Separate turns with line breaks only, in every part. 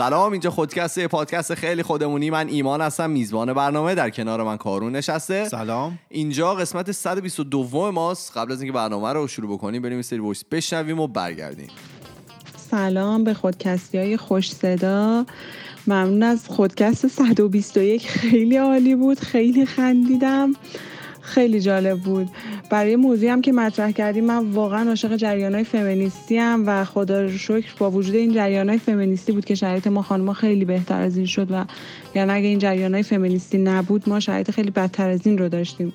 سلام اینجا خودکسته پادکست خیلی خودمونی. من ایمان هستم میزبان برنامه در کنار من کارون نشسته.
سلام.
اینجا قسمت 122 ماست. قبل از اینکه برنامه رو شروع بکنیم بریم سری وایس بشنویم و برگردیم.
سلام به خودکستی های خوش صدا. ممنون از خودکست 121 خیلی عالی بود خیلی خندیدم. خیلی جالب بود. برای موضوعی هم که مطرح کردیم من واقعا عاشق جریان های فمینیستی هم و خدا رو شکر با وجود این جریان های فمینیستی بود که شرایط ما خانم خیلی بهتر از این شد و یعنی اگه این جریان های فمینیستی نبود ما شرایط خیلی بدتر از این رو داشتیم.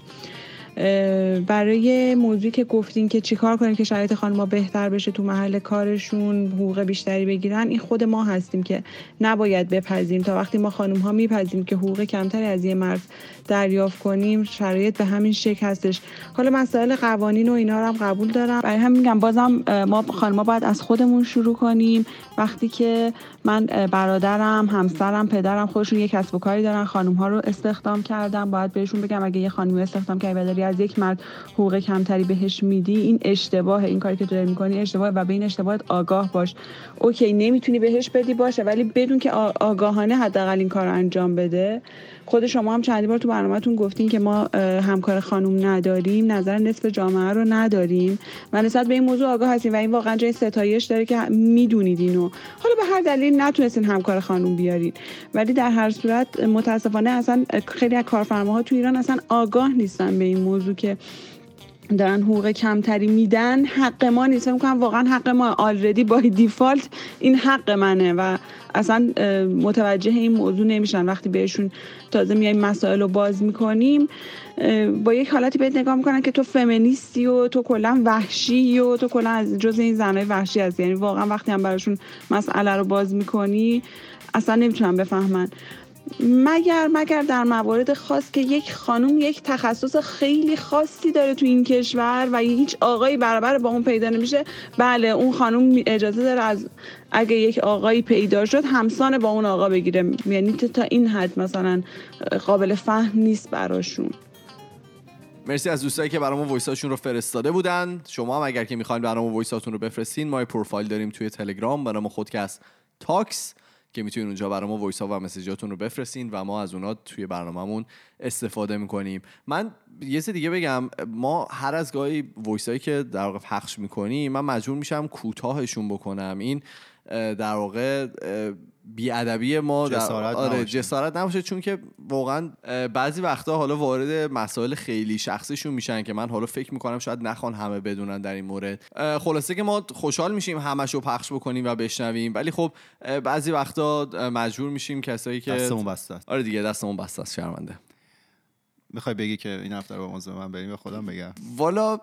برای موضوعی که گفتین که چیکار کنیم که شرایط خانم‌ها بهتر بشه تو محل کارشون حقوق بیشتری بگیرن این خود ما هستیم که نباید بپذیم تا وقتی ما خانم ها میپذیم که حقوق کمتری از یه مرد دریافت کنیم شرایط به همین شکل هستش. حالا مسائل قوانین و اینا رو هم قبول دارم. برای همین میگم بازم ما خانم‌ها باید از خودمون شروع کنیم. وقتی که من برادرم همسرم پدرم خودشون یه کسب و کاری دارن خانم ها رو استخدام کردم باید بهشون بگم اگه یه خانمی استخدام کردی از یک مرد حقوق کمتری بهش میدی این اشتباه. این کاری که تو داری می‌کنی اشتباه و به این اشتباهت آگاه باش. اوکی نمی‌تونی بهش بدی باشه ولی بدون که آگاهانه حداقل این کار انجام بده. خود شما هم چندی بار تو برنامهتون گفتین که ما همکار خانوم نداریم نظر نصف جامعه رو نداریم و نسبت به این موضوع آگاه هستیم و این واقعا جای ستایش داره که می‌دونید اینو. حالا به هر دلیل نتونستین همکار خانوم بیارین. ولی در هر صورت متاسفانه اصلا خیلی از کارفرماها تو ایران اصلا آگاه نیستن به این موضوع که دارن حقوق کمتری میدن حق ما نیست. می‌کنم واقعا حق ما آلردی با دیفالت این حق منه و اصلا متوجه این موضوع نمیشن. وقتی بهشون تازه میایم مسائل رو باز می‌کنیم با یک حالتی بهت نگاه می‌کنن که تو فمینیستی و تو کلا وحشی و تو کلا از جز این زنای وحشی هستی. یعنی واقعا وقتی هم براشون مسئله رو باز می‌کنی اصلا نمی‌تونن بفهمن. مگر مگر در موارد خاص که یک خانم یک تخصص خیلی خاصی داره تو این کشور و هیچ آقایی برابر با اون پیدا نمیشه بله اون خانم اجازه داره از اگه یک آقایی پیدا شد همسان با اون آقا بگیره. یعنی تا این حد مثلا قابل فهم نیست براشون.
مرسی از دوستایی که برامون voice اشون رو فرستاده بودن. شما هم اگر که می‌خواین برامون voice اتون رو بفرستین ما پروفایل داریم توی تلگرام. برامون خودکست talks که می‌تونید اونجا برای ما voice و message اتون رو بفرستین و ما از اونا توی برنامهمون استفاده می‌کنیم. من یه چیز دیگه بگم ما هر از گاهی voice هایی که در واقع پخش می‌کنیم من مجبور میشم کوتاهشون بکنم. این در واقع بیادبی ما
جسارت
آره جسارت نباشه چون که واقعا بعضی وقتا حالا وارد مسائل خیلی شخصیشون میشن که من حالا فکر می‌کنم شاید نخوان همه بدونن در این مورد. خلاصه که ما خوشحال میشیم همش رو پخش بکنیم و بشنویم ولی خب بعضی وقتا مجبور میشیم کسایی که
دستمون بسته
آره دیگه دستمون بسته است شرمنده.
می‌خوای بگی که این هفته رو با من بریم؟ خودم بگم.
والا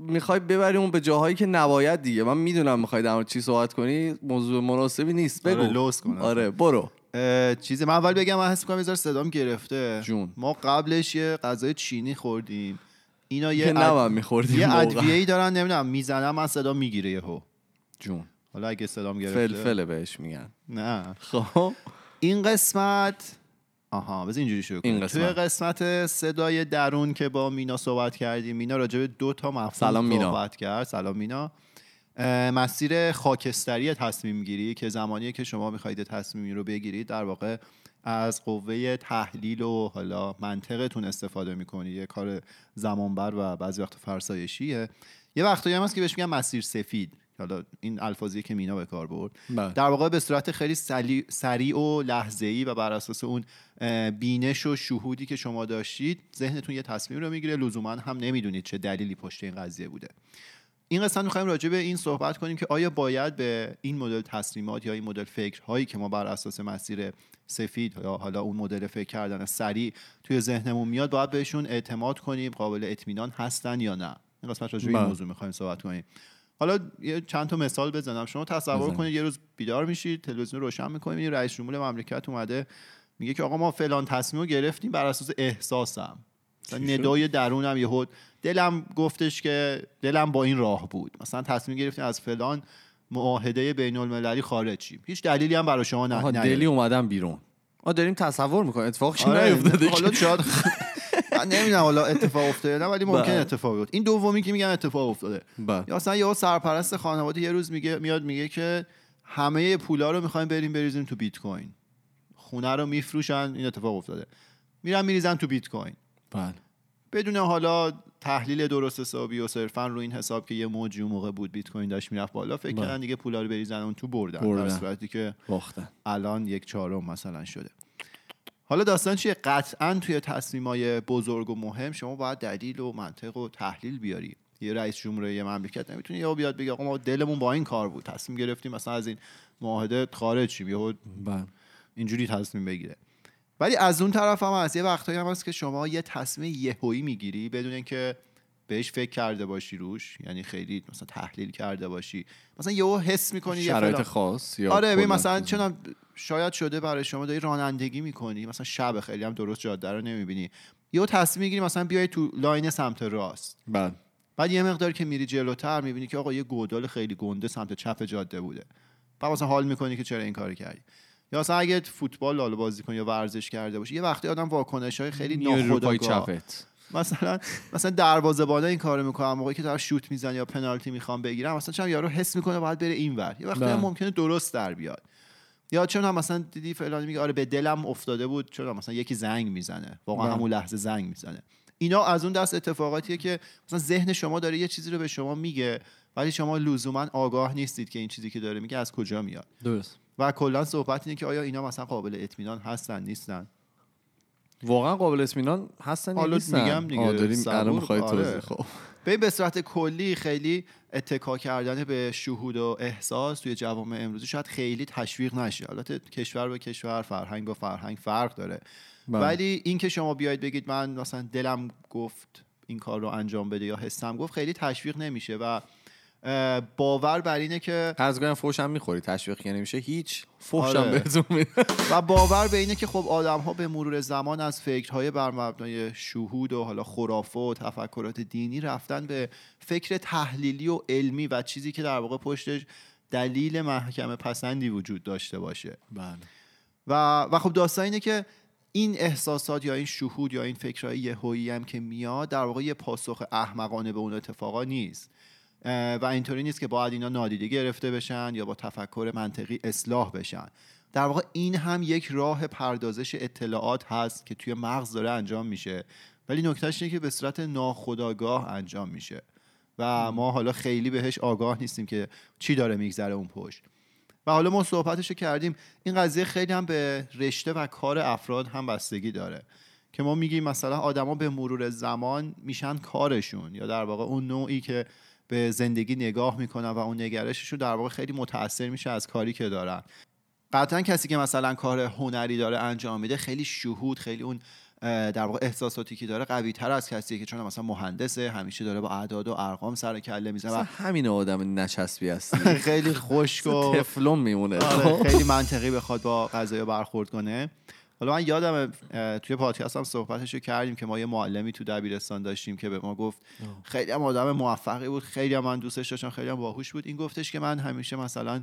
می‌خوای ببریم اون به جاهایی که نباید دیگه. من می‌دونم می‌خوای در چی صحبت کنی. موضوع مناسبی نیست. بگو.
آره لوس کنم
آره برو.
چیزی من اول بگم من حس می‌کنم یه صدام گرفته.
جون.
ما قبلش یه غذای چینی خوردیم. اینا یه
اد... میخوردیم
یه ادویه ای دارن نمی‌دونم می‌زنم من صدا می‌گیره یهو.
جون.
حالا اگه صدام گرفته.
فلفله بهش میگن.
نه.
خب.
این قسمت آها بذار اینجوری شروع کنیم.
قسمت.
توی قسمت. صدای درون که با مینا صحبت کردیم مینا راجع به دو تا مفهوم
سلام مینا.
صحبت کرد. سلام مینا. مسیر خاکستری تصمیم گیری که زمانیه که شما می‌خواید تصمیمی رو بگیرید در واقع از قوه تحلیل و حالا منطقتون استفاده می‌کنید یه کار زمانبر و بعضی وقت فرسایشیه. یه وقتایی هم هست که بهش میگن مسیر سفید. حالا این الفاظی که مینا به کار برد.
بله.
در واقع به صورت خیلی سریع و لحظه ای و بر اساس اون بینش و شهودی که شما داشتید ذهنتون یه تصمیم رو می‌گیره. لزوما هم نمی‌دونید چه دلیلی پشت این قضیه بوده. این قسمت می‌خوایم راجع به این صحبت کنیم که آیا باید به این مدل تصمیمات یا این مدل فکرهایی که ما بر اساس مسیر سفید یا حالا اون مدل فکر کردن سریع توی ذهنمون میاد باید بهشون اعتماد کنیم قابل اطمینان هستن یا نه. این قسمت راجع به این موضوع می‌خوایم صحبت کنیم. حالا یه چند تا مثال بزنم. شما تصور. کنید یه روز بیدار میشید تلویزیون روشن می‌کنید یه رئیس جمهور مملکت اومده میگه که آقا ما فلان تصمیم رو گرفتیم بر اساس احساسم. مثلا ندای درونم یهو دلم گفتش که دلم با این راه بود. مثلا تصمیم گرفتیم از فلان معاهده بین المللی خارج شیم. هیچ دلیلی هم برای شما نه
دلی اومدن بیرون. ما داریم تصور می‌کنیم اتفاقی
آره
نیفتاده
حالا شاید نمی‌دونم حالا اتفاق افتاده نه ولی ممکن
بله.
اتفاق بیفته. این دومی که میگم اتفاق افتاده.
بله.
یا مثلا یه سرپرست خانواده یه روز میگه میاد میگه که همه پولا رو می‌خوایم بریم بریزیم تو بیت کوین. خونه رو میفروشن این اتفاق افتاده. میرن میریزن تو بیت کوین.
بله.
بدون حالا تحلیل درست حسابی و صرفا رو این حساب که یه موجی موقع بود بیت کوین داشت می‌رفت بالا فکر
بله.
کردن دیگه پولا رو بریزن اون تو بردن,
بردن.
در صورتی که
باختن.
الان یک چهارم مثلا شده. حالا داستان چیه؟ قطعا توی تصمیمای بزرگ و مهم شما باید دلیل و منطق و تحلیل بیاری. یه رئیس جمهور یه مملکت نمی‌تونه یا بیاد بگه آقا ما دلمون با این کار بود. تصمیم گرفتیم مثلا از این معاهده خارج شیم یهو
بله.
اینجوری تصمیم بگیره. ولی از اون طرف هم از یه وقتایی هم هست که شما یه تصمیم یهویی می‌گیری بدون اینکه بهش فکر کرده باشی روش. یعنی خیلی مثلا تحلیل کرده باشی. مثلا یهو حس می‌کنی یه
شرایط خاص یا
آره مثلا؟ چون شاید شده برای شما داری رانندگی می‌کنی. مثلا شب خیلی هم درست جاده رو نمی‌بینی. یهو تصمیم می‌گیری مثلا بیای تو لاین سمت راست.
بله.
بعد یه مقداری که میری جلوتر می‌بینی که آقا یه گودال خیلی گنده سمت چپ جاده بوده. بعد مثلا حال می‌کنی که چرا این کارو کردی. یا مثلا اگه فوتبال لالو بازی کنی یا ورزش کرده باشی یه وقتی آدم واکنش های خیلی ناخودآگاه. مثلا مثلا دروازه‌بانا این کارو می‌کنن موقعی که دارن شوت می‌زنن یا پنالتی می‌خوان بگیرن مثلا چون یارو حس می‌کنه باید بره اینور. یه وقتی
بله.
ممکنه درست در بیاد. یا چون هم مثلا دیدی فلانی میگه آره به دلم افتاده بود چون مثلا یکی زنگ می‌زنه. واقعا
بله.
همون لحظه زنگ می‌زنه. اینا از اون دست اتفاقاتیه که مثلا ذهن شما داره یه چیزی رو به شما میگه ولی شما لزوما آگاه نیستید که این چیزی که داره میگه از کجا میاد.
درست.
و کلا صحبت اینه که آیا اینا مثلا قابل اطمینان هستن نیستن؟
واقعا قابل اطمینان هستن
حالا میگم دیگه،
داریم الان می‌خوای
آره.
توضیح خب
ببین به صورت کلی خیلی اتکا کردن به شهود و احساس توی جوامع امروزی. شاید خیلی تشویق نشه. البته کشور به کشور فرهنگ با فرهنگ فرق داره.
بله.
ولی اینکه شما بیاید بگید من مثلا دلم گفت این کار رو انجام بده یا حسم گفت خیلی تشویق نمیشه و باور بر اینه که
قرض کنم فوش هم می‌خوری تشویق که نمیشه هیچ فوش
آره.
هم بهتون
و باور به اینه که خب آدم ها به مرور زمان از فکرهای بر مبنای شهود و حالا خرافه و تفکرات دینی رفتن به فکر تحلیلی و علمی و چیزی که در واقع پشتش دلیل محکمه پسندی وجود داشته باشه.
بله.
و و خب داستان اینه که این احساسات یا این شهود یا این فکرهای یهویی هم که میاد در واقع یه پاسخ احمقانه به اون اتفاقا نیست. و اینطوری نیست که باید اینا نادیده گرفته بشن یا با تفکر منطقی اصلاح بشن. در واقع این هم یک راه پردازش اطلاعات هست که توی مغز داره انجام میشه. ولی نکتهش اینه که به صورت ناخودآگاه انجام میشه. و ما حالا خیلی بهش آگاه نیستیم که چی داره میگذره اون پشت. و حالا ما صحبتشو کردیم. این قضیه خیلی هم به رشته و کار افراد هم بستگی داره. که ما میگیم مثلا آدما به مرور زمان میشن کارشون یا در واقع اون نوعی که به زندگی نگاه می‌کنن و اون نگرششون در واقع خیلی متاثر میشه از کاری که دارن. قطعا کسی که مثلا کار هنری داره انجام میده خیلی شهود خیلی اون در واقع احساساتی که داره قوی تر از کسی که چون مثلا مهندسه همیشه داره با اعداد و ارقام سر کله می‌زنه و
همین آدم نچسبی هستی.
خیلی خشک و
تفلون میمونه.
آره خیلی منطقی بخواد با قضايا برخورد کنه. حالا من یادم توی پادکست هم صحبتشو کردیم که ما یه معلمی تو دبیرستان داشتیم که به ما گفت خیلی هم آدم موفقی بود خیلی هم من دوستش داشتم خیلی هم باهوش بود. این گفتش که من همیشه مثلا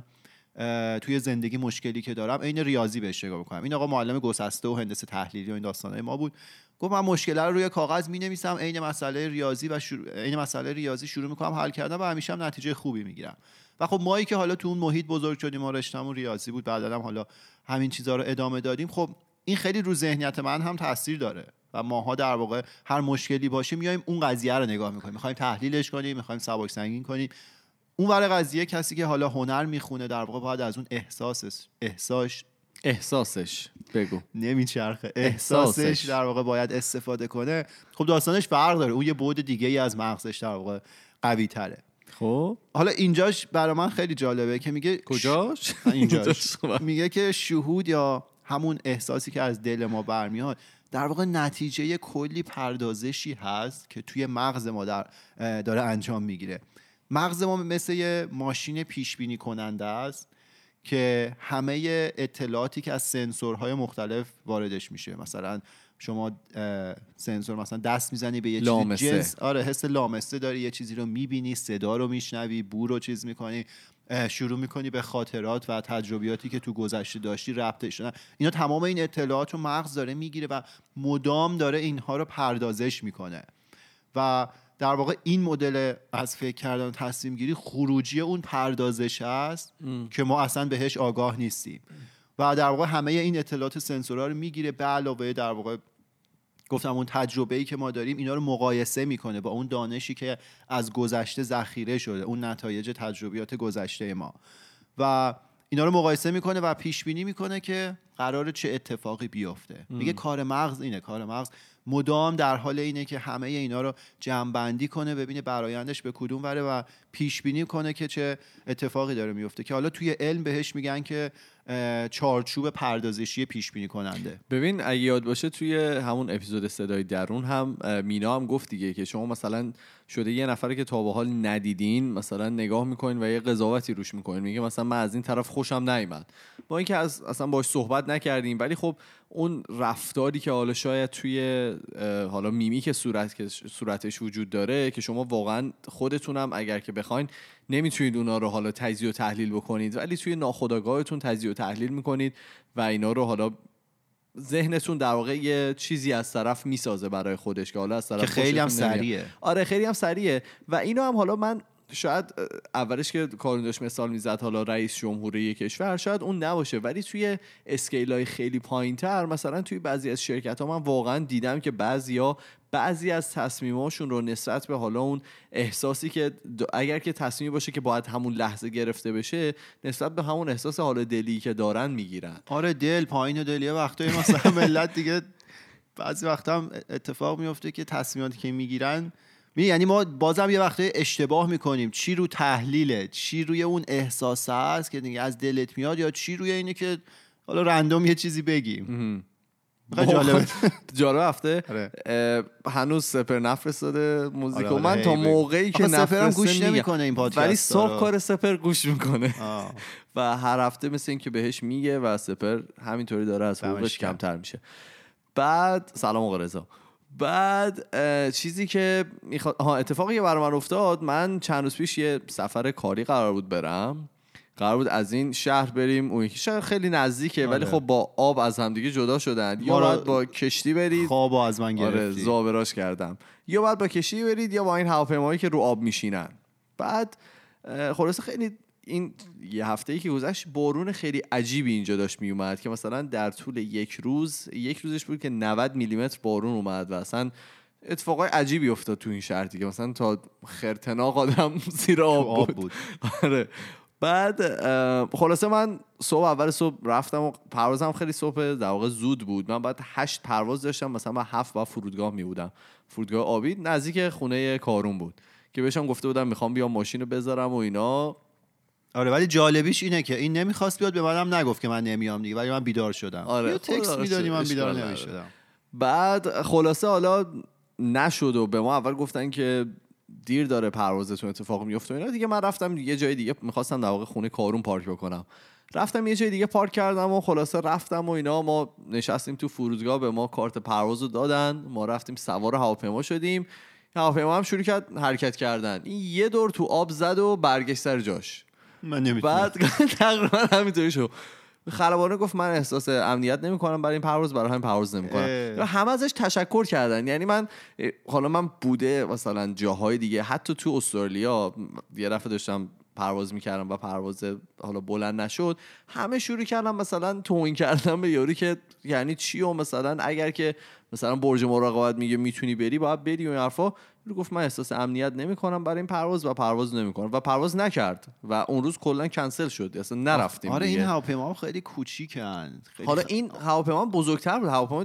توی زندگی مشکلی که دارم عین ریاضی بهش نگاه می‌کنم. این آقا معلم گسسته و هندسه تحلیلی و این داستانهای ما بود. گفت من مشکل رو روی کاغذ می نویسم عین مسئله ریاضی و شروع عین مسئله ریاضی شروع می‌کنم حل کردن و همیشه هم نتیجه خوبی می‌گیرم. و خب مایی که حالا تو اون محیط بزرگ شدیم و رشتهمون ریاضی بود بعدا هم حالا همین چیزها رو ادامه دادیم. خب این خیلی رو ذهنیت من هم تاثیر داره. و ماها در واقع هر مشکلی باشه میایم اون قضیه رو نگاه می‌کنیم. می‌خوایم تحلیلش کنیم می‌خوایم سبک سنگین کنیم. اون ور قضیه کسی که حالا هنر می‌خونه در واقع باید از اون احساسش احساس
احساسش. بگو.
نمیچرخه.
احساسش.
احساسش در واقع باید استفاده کنه. خب داستانش فرق داره. اون یه بعد دیگه ای از مغزش در واقع قوی تره
خب.
حالا اینجاش برای من خیلی جالبه که میگه
کجاش؟
اینجاش. میگه که شهود یا همون احساسی که از دل ما برمیاد. در واقع نتیجه کلی پردازشی هست که توی مغز ما در داره انجام می‌گیره. مغز ما مثل یه ماشین پیش بینی کننده است که همه اطلاعاتی که از سنسورهای مختلف واردش میشه. مثلا شما سنسور مثلا دست می‌زنی به یه چیزی. جنس. آره حس لامسه داری یه چیزی رو می‌بینی صدا رو میشنوی بو رو چیز می‌کنی شروع می‌کنی به خاطرات و تجربیاتی که تو گذشته داشتی ربطش شدن اینا تمام این اطلاعات رو مغز داره می‌گیره و مدام داره اینها رو پردازش می‌کنه. و در واقع این مدل از فکر کردن و تصمیم گیری خروجی اون پردازش است که ما اصلا بهش آگاه نیستیم. و در واقع همه این اطلاعات سنسورها رو می‌گیره. به علاوه در واقع گفتم اون تجربه ای که ما داریم اینا رو مقایسه می‌کنه با اون دانشی که از گذشته ذخیره شده اون نتایج تجربیات گذشته ما. و اینا رو مقایسه می‌کنه و پیش بینی می‌کنه که قرار چه اتفاقی بیفته. میگه کار مغز اینه کار مغز مدام در حال اینه که همه اینا رو جمعبندی کنه ببینه برایندش به کدوم وره و پیش بینی کنه که چه اتفاقی داره میفته. که حالا توی علم بهش میگن که چارچوب پردازشی پیش بینی کننده.
ببین اگه یاد باشه توی همون اپیزود صدای درون هم مینا هم گفت دیگه که شما مثلا شده یه نفره که تا به حال ندیدین مثلا نگاه می‌کنین و یه قضاوتی روش می‌کنین. میگه مثلا من از این طرف خوشم نیومد. با اینکه از اصلا باش صحبت نکردیم ولی خب اون رفتاری که حالا شاید توی حالا میمی که صورت که صورتش وجود داره که شما واقعا خودتونم اگر که بخواین نمی‌تونید اونا رو حالا تجزیه و تحلیل بکنید ولی توی ناخودآگاهتون تجزیه و تحلیل می‌کنید و اینا رو حالا ذهنتون در واقع یه چیزی از طرف می‌سازه برای خودش که حالا از طرف
که خیلی هم. سریعه
آره خیلی هم سریعه و اینو هم حالا من شاید اولش که کارون داشت مثال می‌زد حالا رئیس جمهوری کشور شاید اون نباشه. ولی توی اسکیل های خیلی پایین تر مثلا توی بعضی از شرکت ها من واقعا دیدم که بعضیا بعضی از تصمیماشون رو نسبت به حالا اون احساسی که اگر که تصمیمی باشه که باید همون لحظه گرفته بشه نسبت به همون احساس حال دلی که دارن می‌گیرن.
آره دل پایین و دل یه وقتایی مثلا ملت دیگه بعضی وقتا هم اتفاق میفته که تصمیماتی که می‌گیرن می یعنی ما بازم یه وقتایی اشتباه می‌کنیم چی رو تحلیله چی روی اون احساس هست که دیگه از دلت میاد یا چی روی اینه که حالا رندوم یه چیزی بگیم جالبه
جالب هفته
آره.
هنوز سپر نفرستاده موزیک و
آره،
من تا. موقعی که
سپرم گوش. نمی‌کنه این پادکست
ولی. صبح کار سپر گوش می‌کنه. و هر هفته مثل این که بهش میگه و سپر همینطوری داره از حقوقش. کمتر میشه بعد سلام آقا رضا بعد چیزی که می‌خواد ها اتفاقی که برای من افتاد من چند روز پیش یه سفر کاری قرار بود برم. قرار بود از این شهر بریم اون یکی شهر خیلی نزدیکه ولی
آره.
خب با آب از همدیگه جدا شدن. یا باید با کشتی برید.
خواب از من
آره
گرفتی
زابراش کردم. یا باید با کشتی برید یا با این هواپیمایی که رو آب میشینن. بعد خلاصه خیلی این یه هفته ای که گذشت بارون خیلی عجیبی اینجا داشت میومد که مثلا در طول یک روز یک روزش بود که 90 میلیمتر بارون اومد و اصلا اتفاقای عجیبی افتاد تو این شهر دیگه. مثلا تا خرتناق آدم زیر آب,
آب
بود. آره. بعد خلاصه من صبح اول صبح رفتم و پروازم خیلی صبح در واقع زود بود. من بعد هشت پرواز داشتم مثلا من هفت با فرودگاه می بودم فرودگاه آبی نزدیک خونه کارون بود که بهشم گفته بودم می‌خوام بیام ماشین رو بذارم و اینا.
آره ولی جالبیش اینه که این نمی‌خواست بیاد به منم نگفت که من نمیام دیگه ولی من بیدار شدم.
آره،
یه تکست می‌دادی من بیدار. نمی‌شدم.
بعد خلاصه حالا نشد و به ما اول گفتن که دیر داره پروازتون اتفاق میفته اینا. دیگه من رفتم یه جای دیگه می‌خواستم در واقع خونه کارون پارک بکنم. رفتم یه جای دیگه پارک کردم و خلاصه رفتم و اینا. ما نشستیم تو فرودگاه به ما کارت پرواز رو دادن. ما رفتیم سوار هواپیما شدیم. هواپیما هم شروع کرد حرکت کردن. این یه دور تو آب زد و برگشت سر جاش.
من نمی‌تونم.
بعد تقریبا همینطوری شد. خلبانه گفت من احساس امنیت نمی‌کنم برای این پرواز برای همین پرواز نمی‌کنم. و همه ازش تشکر کردن. یعنی من حالا من بوده مثلا جاهای دیگه. حتی تو استرالیا یه دفعه داشتم پرواز می‌کردم و پرواز حالا بلند نشد همه شروع کردم مثلا توهین کردن به یارو که یعنی چی و مثلا اگر که مثلا برج مراقبت میگه می‌تونی بری باید بری و این حرفا. گفت من احساس امنیت نمی‌کنم برای این پرواز و پرواز نمی‌کنم. و پرواز نکرد و اون روز کلا کنسل شد. اصلا نرفتیم
آره
دیگه.
این هواپیما خیلی کوچیکن. خیلی
حالا این هواپیما بزرگتر بود. هواپیما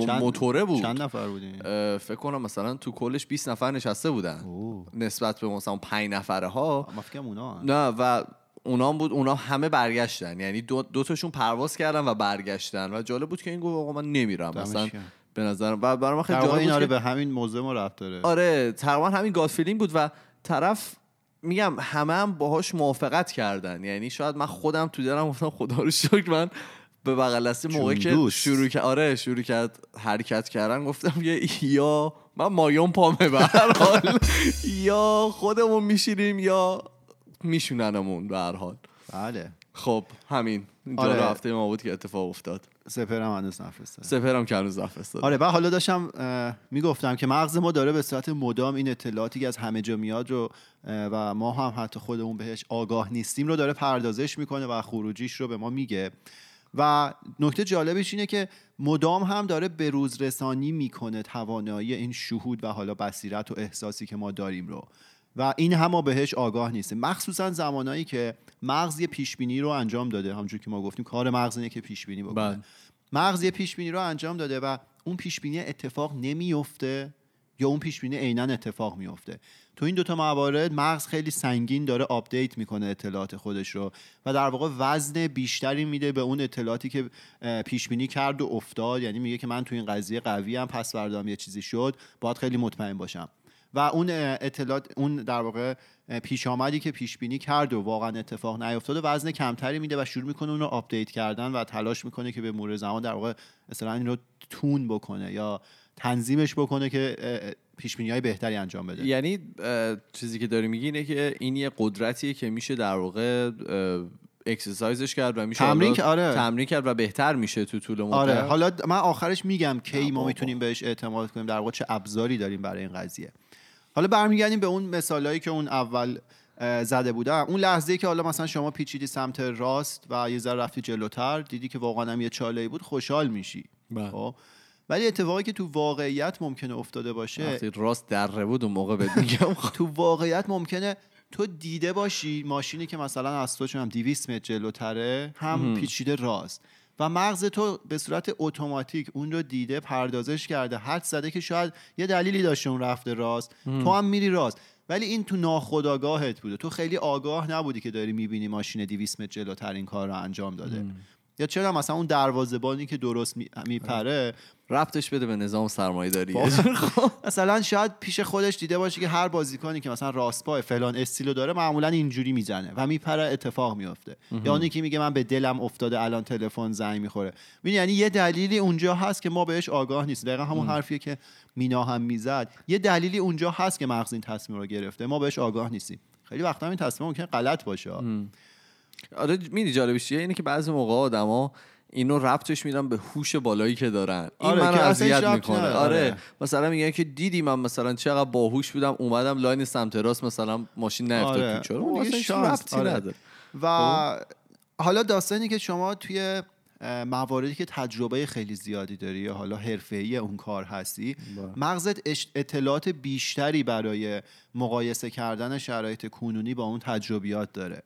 دو
چند-
موتوره بود.
چند نفر بودین؟
فکر کنم مثلا تو کلش 20 نفر نشسته بودن.
اوه.
نسبت به مثلا 5 نفره ها
ما اونا هن.
نه و اونام بود اونا همه برگشتن. یعنی دو, دو تاشون پرواز کردن و برگشتن. و جالب بود که این گفت آقا من نمیرم. مثلا. به نظرم. و برای من خیلی جالب
این آره
که-
به همین موضوع ما رفت داره.
آره تقریبا همین گاد فیلینگ بود و طرف میگم همه هم باهاش موافقت کردن. یعنی شاید من خودم تو دلم گفتم خدا رو شکر من به بغل دستی موقعی که. شروع کرد آره شروع کرد حرکت کردن گفتم یه یا من مایون پامه به هر حال. یا خودمون میشینیم یا میشوننمون به هر حال.
بله.
خب همین.
آره.
هفته ما بود که اتفاق افتاد.
سپرم هنوز نفرستاد
سپرم که هنوز نفرستاد
آره و حالا داشتم می‌گفتم که مغز ما داره به صورت مدام این اطلاعاتی که از همه جا میاد رو و ما هم حتی خودمون بهش آگاه نیستیم رو داره پردازش می‌کنه و خروجیش رو به ما میگه. و نکته جالبش اینه که مدام هم داره به روز رسانی می‌کنه توانایی این شهود و حالا بصیرت و احساسی که ما داریم رو. و این هم ما بهش آگاه نیستیم مخصوصا زمانایی که مغز یه پیش بینی رو انجام داده. همونجور که ما گفتیم کار مغز اینه که پیش بینی بکنه.
بله.
مغز یه پیش بینی رو انجام داده و اون پیش بینی اتفاق نمیفته یا اون پیش بینی عینا اتفاق میفته تو این دوتا موارد مغز خیلی سنگین داره update می‌کنه اطلاعات خودش رو و در واقع وزن بیشتری میده به اون اطلاعاتی که پیش بینی کرد و افتاد. یعنی میگه که من تو این قضیه قوی ام پس فردام یه چیزی شد باید خیلی مطمئن باشم. و اون اطلاعات اون در واقع پیش آمدی که پیش بینی کرد و واقعا اتفاق نیفتاده وزن کمتری میده و شروع می‌کنه اون رو update کردن و تلاش می‌کنه که به مرور زمان در واقع مثلا این رو tune بکنه یا تنظیمش بکنه که پیش های بهتری انجام بده.
یعنی چیزی که داری میگی اینه که این یه قدرتیه که میشه در واقع اه، اکسرسایزش کرد و میشه
تمرین آره.
تمرین کرد و بهتر میشه تو طول مدت.
آره. حالا من آخرش میگم کی ما. می‌تونیم بهش اعتماد کنیم در واقع چه ابزاری داریم برای این قضیه. حالا برمیگردیم به اون مثالایی که اون اول زده بودم اون لحظه که حالا مثلا شما پیچیدی سمت راست و یه ذره رفتی جلوتر دیدی که واقعا هم یه چاله بود خوشحال میشی.
بله.
خب؟ ولی اتفاقی که تو واقعیت ممکنه افتاده باشه
راست دره بود اون موقع بهت میگم.
تو واقعیت ممکنه تو دیده باشی ماشینی که مثلا از تو چونم 200 متر جلوتره هم پیچیده راست. و مغز تو به صورت اتوماتیک اون رو دیده پردازش کرده حد زده که شاید یه دلیلی داشته اون رفته راست. تو هم میری راست. ولی این تو ناخودآگاهت بوده. تو خیلی آگاه نبودی که داری می‌بینی ماشین 200 متر جلوتر این کار رو انجام داده. یا چرا مثلا اون دروازه‌بانی که درست می- میپره
ربطش بده به نظام سرمایه داری
مثلا شاید پیش خودش دیده باشه که هر بازیکنی که مثلا راستپای فلان استیلو داره معمولا اینجوری می‌زنه و میپره اتفاق میفته یا اونی که میگه من به دلم افتاده الان تلفن زنگ می‌خوره. ببین یعنی یه دلیلی اونجا هست که ما بهش آگاه نیست دقیقا همون حرفیه که مینا هم می‌زد. یه دلیلی اونجا هست که مغز این تصمیم رو گرفته. ما بهش آگاه نیستیم. خیلی وقتا این تصمیم ممکن غلط باشه.
آره میدی جالبش چیه اینه که بعضی موقع آدما اینو ربطش میدن به هوش بالایی که دارن این
آره،
من اذیت می‌کنه. آره
آره.
مثلا میگن که دیدی من مثلا چقدر باهوش بودم اومدم لاین سمت راست مثلا ماشین نیفتاد
آره.
تو چرا
اون شانس. آره.
نداره
و حالا داستانی که شما توی مواردی که تجربه خیلی زیادی داری یا حالا حرفه‌ای اون کار هستی مغزت اش- اطلاعات بیشتری برای مقایسه کردن شرایط کنونی با اون تجربیات داره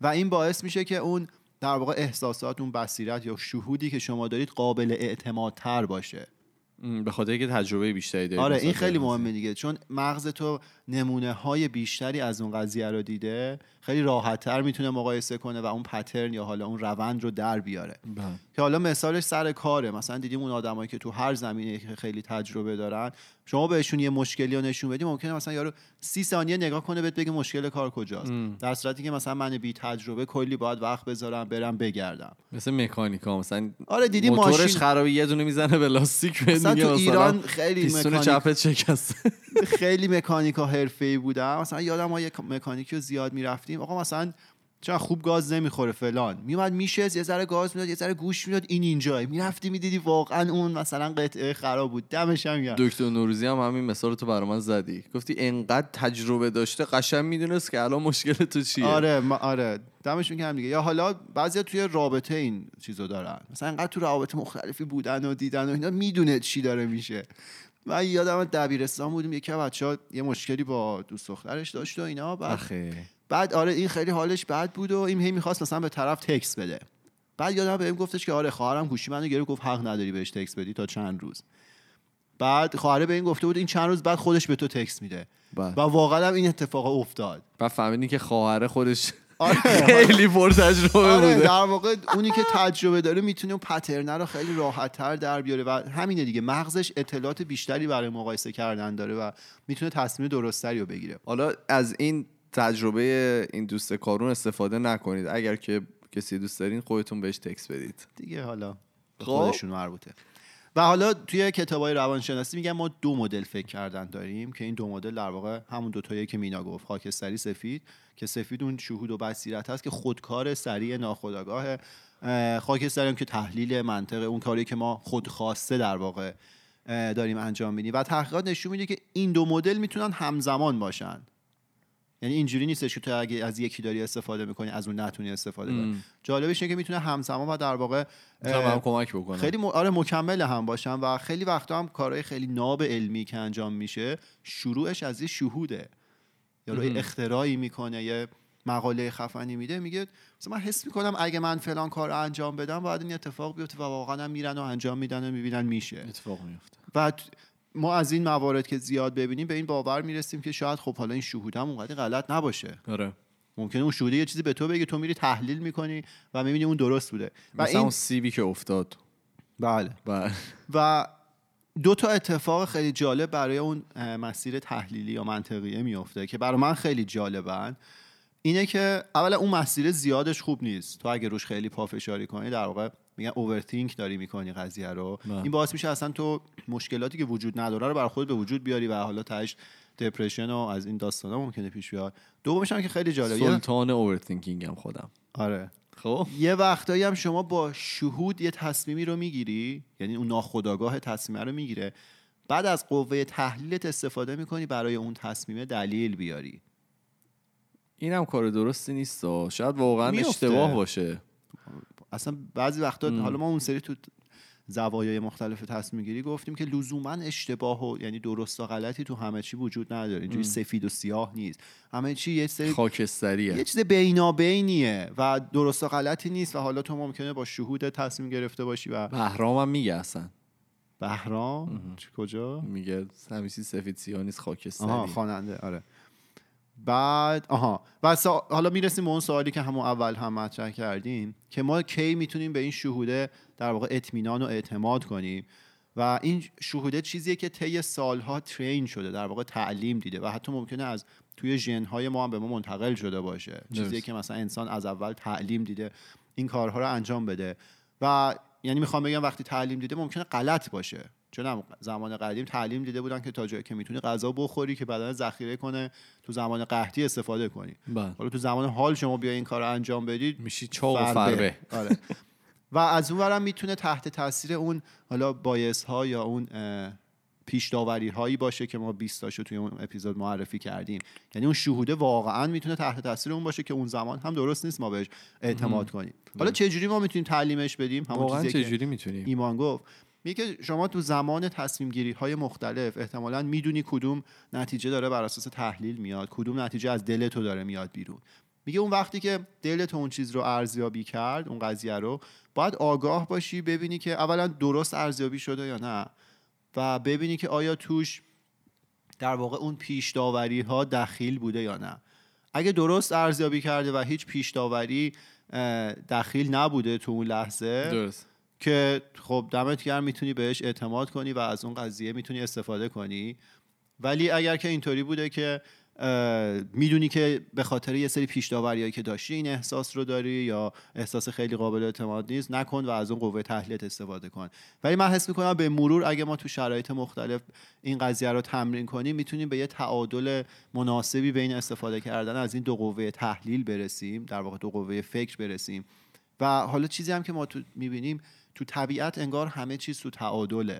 و این باعث میشه که اون در واقع احساسات اون بصیرت یا شهودی که شما دارید قابل اعتمادتر باشه
به خاطر اینکه تجربه بیشتری داری
آره این خیلی. مهمه دیگه چون مغز تو نمونه های بیشتری از اون قضیه رو دیده خیلی راحتتر می‌تونه مقایسه کنه و اون پترن یا حالا اون روند رو در بیاره.
بله.
که حالا مثالش سر کاره. مثلا دیدیم اون آدمایی که تو هر زمینه که خیلی تجربه دارن شما بهشون یه مشکلی رو نشون بدی ممکنه مثلا یارو سی ثانیه نگاه کنه بهت بگه مشکل کار کجاست. در صورتی که مثلا من بی تجربه کلی باید وقت بذارم برم بگردم.
مثل مکانیکا مثلا
آره دیدی
موتورش
ماشین
خرابه یه دونه می‌زنه به لاستیک
مثلا تو ایران خیلی مکانیک
چپت شکسته.
خیلی مکانیکا حرفه‌ای بودم. مثلا یادم ما یک مکانیکی رو زیاد می‌رفتیم. آقا مثلا چرا خوب گاز نمی‌خوره فلان. میومد میشه یه ذره گاز می‌داد یه ذره گوش می‌داد. این اینجا می‌رفتی می‌دیدی واقعا اون مثلا قطعه خراب بود. دمش هم گرم.
دکتر نوروزی هم همین مثال تو برای من زدی. گفتی انقدر تجربه داشته قشنگ می‌دونست که الان مشکل تو چیه.
آره ما آره. دمش میگم دیگه. یا حالا بعضیا توی رابطه این چیزو دارن. مثلا انقدر تو روابط مختلفی بودن و دیدن و اینا می‌دونه چی داره میشه. من یادم دبیرستان بودیم یکی بچه ها یه مشکلی با دوست دخترش داشت و اینا بعد
آخه.
بعد آره این خیلی حالش بد بود و این هی می‌خواست مثلا به طرف تکس بده. بعد یادم بهم گفتش که آره خواهرم گوشی منو گرفت گفت حق نداری بهش تکس بدی تا چند روز. بعد خواهره به این گفته بود این چند روز بعد خودش به تو تکس میده.
بله.
و واقعا هم این اتفاق افتاد.
بعد فهمیدی که خواهر خودش
آره.
خیلی پر تجربه
آره
بوده.
در واقع اونی که تجربه داره می‌تونه اون پترنه رو خیلی راحت تر در بیاره و همینه دیگه مغزش اطلاعات بیشتری برای مقایسه کردن داره و می‌تونه تصمیم درستری رو بگیره.
حالا از این تجربه این دوست کارون استفاده نکنید. اگر که کسی دوست دارین خودتون بهش تکس بدید.
دیگه حالا به
خب.
خودشون مربوطه. و حالا توی کتابای روانشناسی میگن ما دو مدل فکر کردن داریم که این دو مدل در واقع همون دو تایی که مینا گفت خاکستری سفید که سفید اون شهود و بصیرت هست که خودکار سریع ناخودآگاه خاکستری که تحلیل منطقه اون کاری که ما خودخواسته در واقع داریم انجام میدیم. و تحقیقات نشون میده که این دو مدل می‌تونن همزمان باشن. یعنی اینجوری نیستش که تو اگه از یکی داری استفاده می‌کنی از اون نتونی استفاده کنی. جالبش اینه که می‌تونه همزمان و در واقع
هم کمک بکنه.
خیلی م... آره مکمل هم باشن و خیلی وقتا هم کارهای خیلی ناب علمی که انجام میشه شروعش از یه شهوده. یا روی اختراعی می‌کنه یه مقاله خفنی میده میگه مثلا من حس می‌کنم اگه من فلان کار انجام بدم باید این اتفاق بیفته و واقعا هم میرن و انجام میدن و می‌بینن میشه.
اتفاق میفته
و ما از این موارد که زیاد ببینیم به این باور می‌رسیم که شاید خب حالا این شهودم اونقدر غلط نباشه.
آره.
ممکنه اون شهوده یه چیزی به تو بگه تو میری تحلیل می‌کنی و می‌بینی اون درست بوده.
و مثلا این... اون سیبی که افتاد.
بله.
بله.
و دو تا اتفاق خیلی جالب برای اون مسیر تحلیلی یا منطقیه میفته که برای من خیلی جالبن. اینه که اولا اون مسیر زیادش خوب نیست. تو اگه روش خیلی پافشاری کنی در واقع میگن اوورثینک داری می‌کنی قضیه رو.
نه.
این باعث میشه اصلا تو مشکلاتی که وجود نداره رو برای خود به وجود بیاری و حالا تاش دپرشن و از این داستانا ممکنه پیش بیاد دومش هم که خیلی جالبه.
سلطان اوورثینکینگ هم خودم.
آره.
خب؟
یه وقتایی هم شما با شهود یه تصمیمی رو می‌گیری یعنی اون ناخودآگاه تصمیم رو می‌گیره. بعد از قوه تحلیلت استفاده می‌کنی برای اون تصمیم دلیل بیاری.
اینم کار درستی نیست شاید واقعا
میفته.
اشتباه باشه.
اصلا بعضی وقتا حالا ما اون سری تو زوایای مختلف تصمیم گیری گفتیم که لزوما اشتباه و یعنی درست و غلطی تو همه چی وجود نداره. اینجوری سفید و سیاه نیست. همه چی یه سری
خاکستریه.
یه چیز بینابینیه و درست و غلطی نیست و حالا تو ممکنه با شهود تصمیم گرفته باشی و
بهرام هم میگه اصلا.
بهرام؟ کجا؟
میگه همیشه سفید سیاه نیست خاکستری
آها خواننده آره. بعد آها. و سا... حالا می‌رسیم به اون سوالی که همون اول هم مطرح کردیم که ما کی می‌تونیم به این شهوده در واقع اطمینان و اعتماد کنیم؟ و این شهوده چیزیه که طی سالها ترین شده در واقع تعلیم دیده و حتی ممکنه از توی ژنهای ما هم به ما منتقل شده باشه. چیزیه. که مثلا انسان از اول تعلیم دیده این کارها رو انجام بده. و یعنی می‌خوام بگم وقتی تعلیم دیده ممکنه غلط باشه. چون هم زمان قدیم تعلیم دیده بودن که تا جایی که می‌تونی غذا بخوری که بدن ذخیره کنه تو زمان قحطی استفاده کنی.
بله.
حالا تو زمان حال شما بیا این کار رو انجام بدید
میشی چاق و فربه.
آره. و از اون ورم می‌تونه تحت تاثیر اون حالا بایس ها یا اون پیش داوری هایی باشه که ما 20 تاشو توی اون اپیزود معرفی کردیم. یعنی اون شهوده واقعا می‌تونه تحت تاثیر اون باشه که اون زمان هم درست نیست ما بهش اعتماد کنیم. حالا چه جوری ما می‌تونیم تعلیمش بدیم؟ همون که
چجوری می‌تونیم؟
ایمان گفت. میگه شما تو زمان تصمیم گیری های مختلف احتمالا می‌دونی کدوم نتیجه داره بر اساس تحلیل میاد کدوم نتیجه از دل تو داره میاد بیرون. میگه اون وقتی که دل تو اون چیز رو ارزیابی کرد اون قضیه رو باید آگاه باشی ببینی که اولا درست ارزیابی شده یا نه و ببینی که آیا توش در واقع اون پیش داوری ها دخیل بوده یا نه. اگه درست ارزیابی کرده و هیچ پیش داوری دخیل نبوده تو اون لحظه
درست.
که خب دمت گرم می‌تونی بهش اعتماد کنی و از اون قضیه می‌تونی استفاده کنی. ولی اگر که اینطوری بوده که می‌دونی که به خاطر یه سری پیش که داشتی این احساس رو داری یا احساس خیلی قابل اعتماد نیست نکن و از اون قوه تحلیلت استفاده کن. ولی من حس می‌کنم به مرور اگه ما تو شرایط مختلف این قضیه رو تمرین کنیم می‌تونیم به یه تعادل مناسبی بین استفاده کردن از این دو قوه تحلیل برسیم در واقع دو قوه فکر برسیم. و حالا چیزی هم که ما تو می‌بینیم تو طبیعت انگار همه چیز تو تعادله.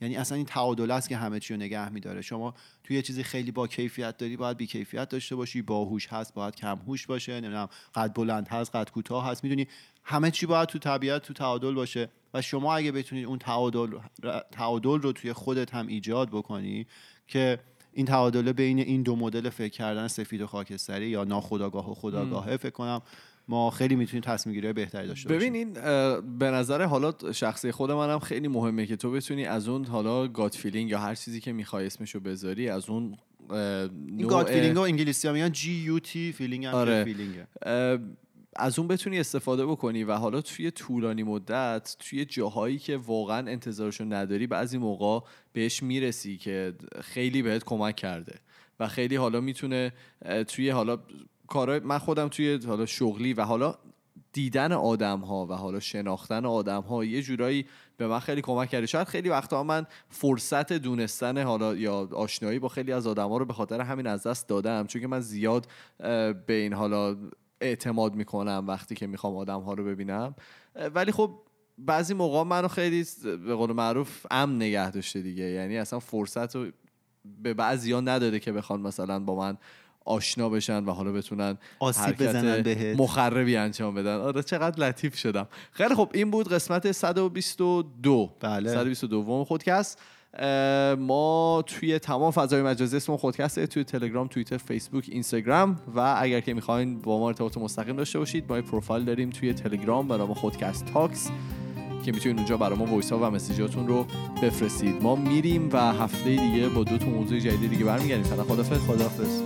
یعنی اصلا این تعادل است که همه چی رو نگه میداره. شما توی یه چیزی خیلی با کیفیت داری باید بی کیفیت داشته باشی باهوش هست باید کم هوش باشه نمی‌دونم قد بلند هست قد کوتاه هست می‌دونی؟ همه چی باید تو طبیعت تو تعادل باشه. و شما اگه بتونید اون تعادل تعادل رو توی خودت هم ایجاد بکنی که این تعادل بین این دو مدل فکر کردن سفید و خاکستری یا ناخودآگاه و خودآگاهه فکر کنم ما خیلی می‌تونیم تصمیم گیری بهتری داشته باشیم
ببین این به نظر حالا شخصی خود منم خیلی مهمه که تو بتونی از اون حالا gut feeling یا هر چیزی که می‌خوای اسمشو بذاری از اون
این gut feeling ها انگلیسی ها میگن G U T feeling هم
آره.
feeling
ه از اون بتونی استفاده بکنی و حالا توی طولانی مدت توی جاهایی که واقعا انتظارشو نداری بعضی موقع بهش می‌رسی که خیلی بهت کمک کرده و خیلی حالا می‌تونه توی حالا کارهای من خودم توی حالا شغلی و حالا دیدن آدم ها و حالا شناختن آدم ها یه جورایی به من خیلی کمک کرده. شاید خیلی وقتا من فرصت دونستن حالا یا آشنایی با خیلی از آدم ها رو به خاطر همین از دست دادم. چون که من زیاد به این حالا اعتماد می‌کنم وقتی که می‌خوام آدم ها رو ببینم. ولی خب بعضی موقع منو خیلی به قول معروف امن نگه داشته دیگه. یعنی اصلا فرصت رو به بعضی ها نداده که بخوان مثلا با من آشنا بشن و حالا بتونن
آسیب بزنن بهت.
مخربی انجام بدن. آره چقدر لطیف شدم. خیلی خب این بود قسمت 122
بله.
122 خودکست. ما توی تمام فضای مجازی اسم خودکسته توی تلگرام توییتر فیسبوک اینستاگرام. و اگر که می‌خواین با ما ارتباط مستقیم داشته باشید ما پروفایل داریم توی تلگرام به نام خودکست تاکس که می‌تونید اونجا برای ما voice ها و message اتون رو بفرستید. ما میریم و هفته دیگه با دو تا موضوع جدید دیگه برمیگردیم. فعلا خدافظ
خدافظ